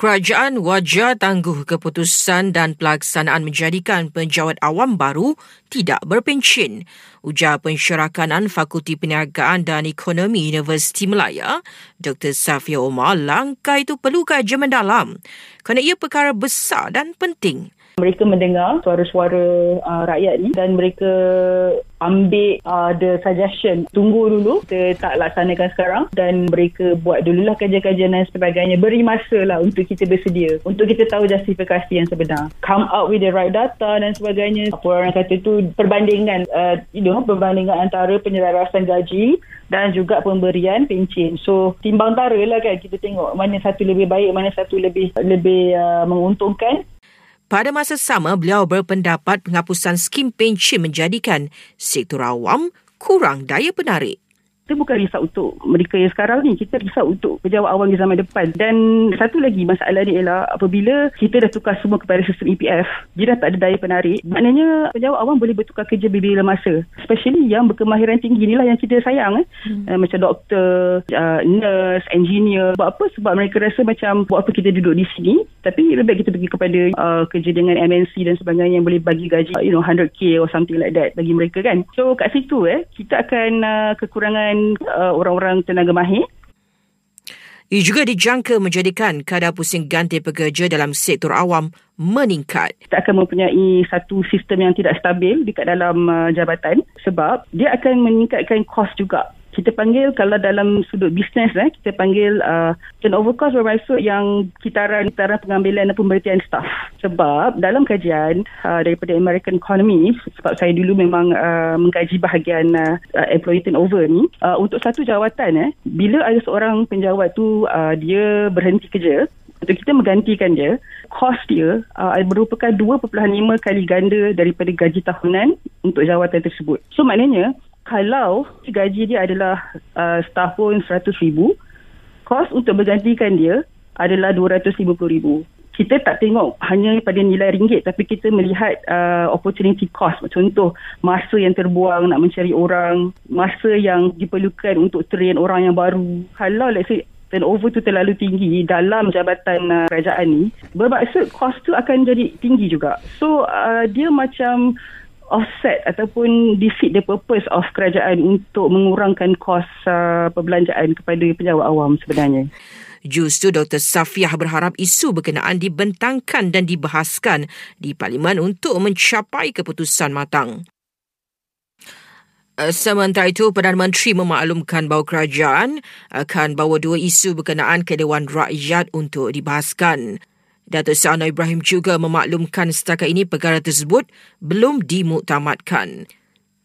Kerajaan wajar tangguh keputusan dan pelaksanaan menjadikan penjawat awam baru tidak berpencin. Ujar pensyarakanan Fakulti Perniagaan dan Ekonomi Universiti Melaya, Dr. Safia Omar, langkah itu perlu kajian mendalam kerana ia perkara besar dan penting mereka mendengar suara-suara uh, rakyat ni dan mereka ambil uh, the suggestion tunggu dulu kita tak laksanakan sekarang dan mereka buat dululah kajian-kajian dan sebagainya. Beri masa lah untuk kita bersedia untuk kita tahu justifikasi yang sebenar. Come out with the right data dan sebagainya. Apa orang kata tu perbandingan uh, you know, perbandingan antara penyelarasan gaji dan juga pemberian pencen. So timbang tara lah kan kita tengok mana satu lebih baik mana satu lebih lebih uh, menguntungkan pada masa sama, beliau berpendapat penghapusan skim pension menjadikan sektor awam kurang daya penarik kita bukan risau untuk mereka yang sekarang ni. Kita risau untuk pejabat awam di zaman depan. Dan satu lagi masalah ni ialah apabila kita dah tukar semua kepada sistem EPF dia dah tak ada daya penarik. Maknanya pejabat awam boleh bertukar kerja bila masa. Especially yang berkemahiran tinggi inilah yang kita sayang eh. hmm. uh, macam doktor uh, nurse engineer. Buat apa? Sebab mereka rasa macam buat apa kita duduk di sini? Tapi lebih baik kita pergi kepada uh, kerja dengan MNC dan sebagainya yang boleh bagi gaji uh, you know 100k or something like that bagi mereka kan? So kat situ eh kita akan uh, kekurangan uh, orang-orang tenaga mahir. Ia juga dijangka menjadikan kadar pusing ganti pekerja dalam sektor awam meningkat. Kita akan mempunyai satu sistem yang tidak stabil dekat dalam uh, jabatan sebab dia akan meningkatkan kos juga kita panggil kalau dalam sudut bisnes eh kita panggil uh, turnover cost bermaksud yang kitaran kitaran pengambilan dan pemberian staff. Sebab dalam kajian uh, daripada American Economy sebab saya dulu memang uh, mengkaji bahagian uh, employee turnover ni uh, untuk satu jawatan eh bila ada seorang penjawat tu uh, dia berhenti kerja untuk kita menggantikan dia kos dia uh, merupakan 2.5 kali ganda daripada gaji tahunan untuk jawatan tersebut. So maknanya kalau gaji dia adalah uh, setahun RM100,000, kos untuk bergantikan dia adalah RM250,000. Kita tak tengok hanya pada nilai ringgit tapi kita melihat uh, opportunity cost. Contoh, masa yang terbuang nak mencari orang, masa yang diperlukan untuk train orang yang baru. Kalau let's say turnover tu terlalu tinggi dalam jabatan uh, kerajaan ni, bermaksud kos tu akan jadi tinggi juga. So, uh, dia macam offset ataupun defeat the purpose of kerajaan untuk mengurangkan kos uh, perbelanjaan kepada pejabat awam sebenarnya. Justru Dr. Safiah berharap isu berkenaan dibentangkan dan dibahaskan di Parlimen untuk mencapai keputusan matang. Uh, sementara itu, Perdana Menteri memaklumkan bahawa kerajaan akan bawa dua isu berkenaan ke Dewan Rakyat untuk dibahaskan. Datuk Sana Ibrahim juga memaklumkan setakat ini perkara tersebut belum dimuktamadkan.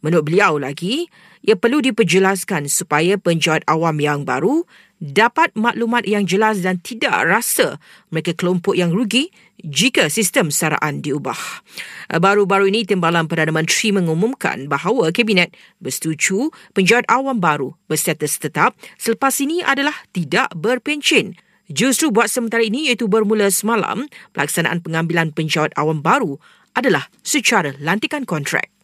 Menurut beliau lagi, ia perlu diperjelaskan supaya penjawat awam yang baru dapat maklumat yang jelas dan tidak rasa mereka kelompok yang rugi jika sistem saraan diubah. Baru-baru ini, Timbalan Perdana Menteri mengumumkan bahawa Kabinet bersetuju penjawat awam baru berstatus tetap selepas ini adalah tidak berpencen Justru buat sementara ini iaitu bermula semalam, pelaksanaan pengambilan penjawat awam baru adalah secara lantikan kontrak.